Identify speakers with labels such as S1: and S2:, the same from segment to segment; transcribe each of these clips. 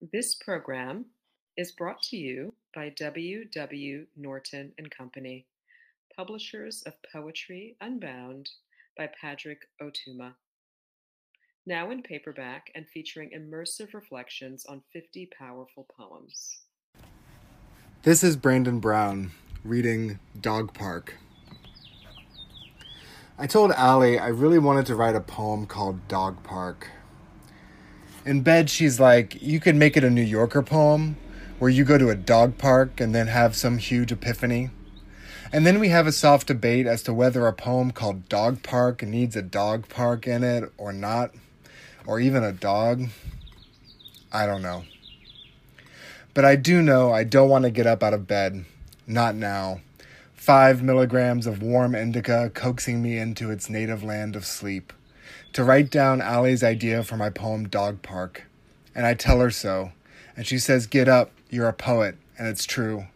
S1: This program is brought to you by W. W. Norton and Company, publishers of Poetry Unbound by Padraig Ó Tuama. Now in paperback and featuring immersive reflections on 50 powerful poems.
S2: This is Brandon Brown reading Dog Park. I told Allie I really wanted to write a poem called Dog Park. In bed, she's like, You could make it a New Yorker poem where you go to a dog park and then have some huge epiphany. And then we have a soft debate as to whether a poem called Dog Park needs a dog park in it or not, or even a dog. I don't know. But I do know I don't want to get up out of bed. Not now. Five milligrams of warm indica coaxing me into its native land of sleep. To write down Allie's idea for my poem Dog Park. And I tell her so. And she says, Get up, you're a poet. And it's true.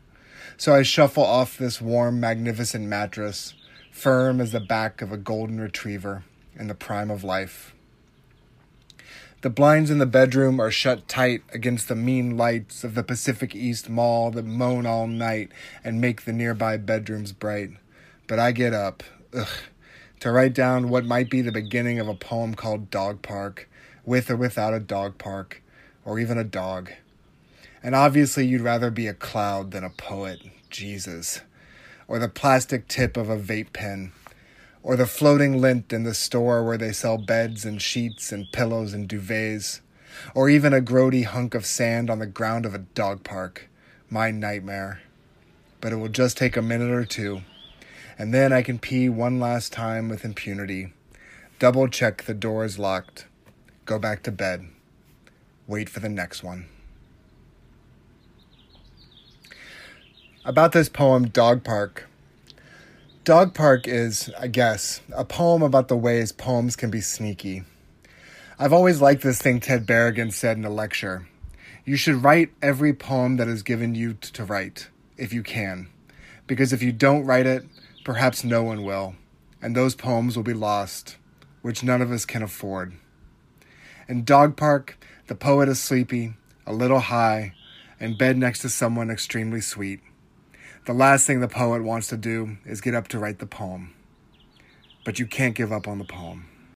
S2: So I shuffle off this warm, magnificent mattress, firm as the back of a golden retriever in the prime of life. The blinds in the bedroom are shut tight against the mean lights of the Pacific East Mall that moan all night and make the nearby bedrooms bright. But I get up, ugh, to write down what might be the beginning of a poem called Dog Park, with or without a dog park, or even a dog. And obviously, you'd rather be a cloud than a poet, Jesus. Or the plastic tip of a vape pen or the floating lint in the store where they sell beds and sheets and pillows and duvets, or even a grody hunk of sand on the ground of a dog park. My nightmare. But it will just take a minute or two, and then I can pee one last time with impunity, double check the door is locked, go back to bed, wait for the next one. About this poem, Dog Park. Dog Park is, I guess, a poem about the ways poems can be sneaky. I've always liked this thing Ted Berrigan said in a lecture. You should write every poem that is given you to write, if you can. Because if you don't write it, perhaps no one will, and those poems will be lost, which none of us can afford. In Dog Park, the poet is sleepy, a little high, in bed next to someone extremely sweet. The last thing the poet wants to do is get up to write the poem. But you can't give up on the poem.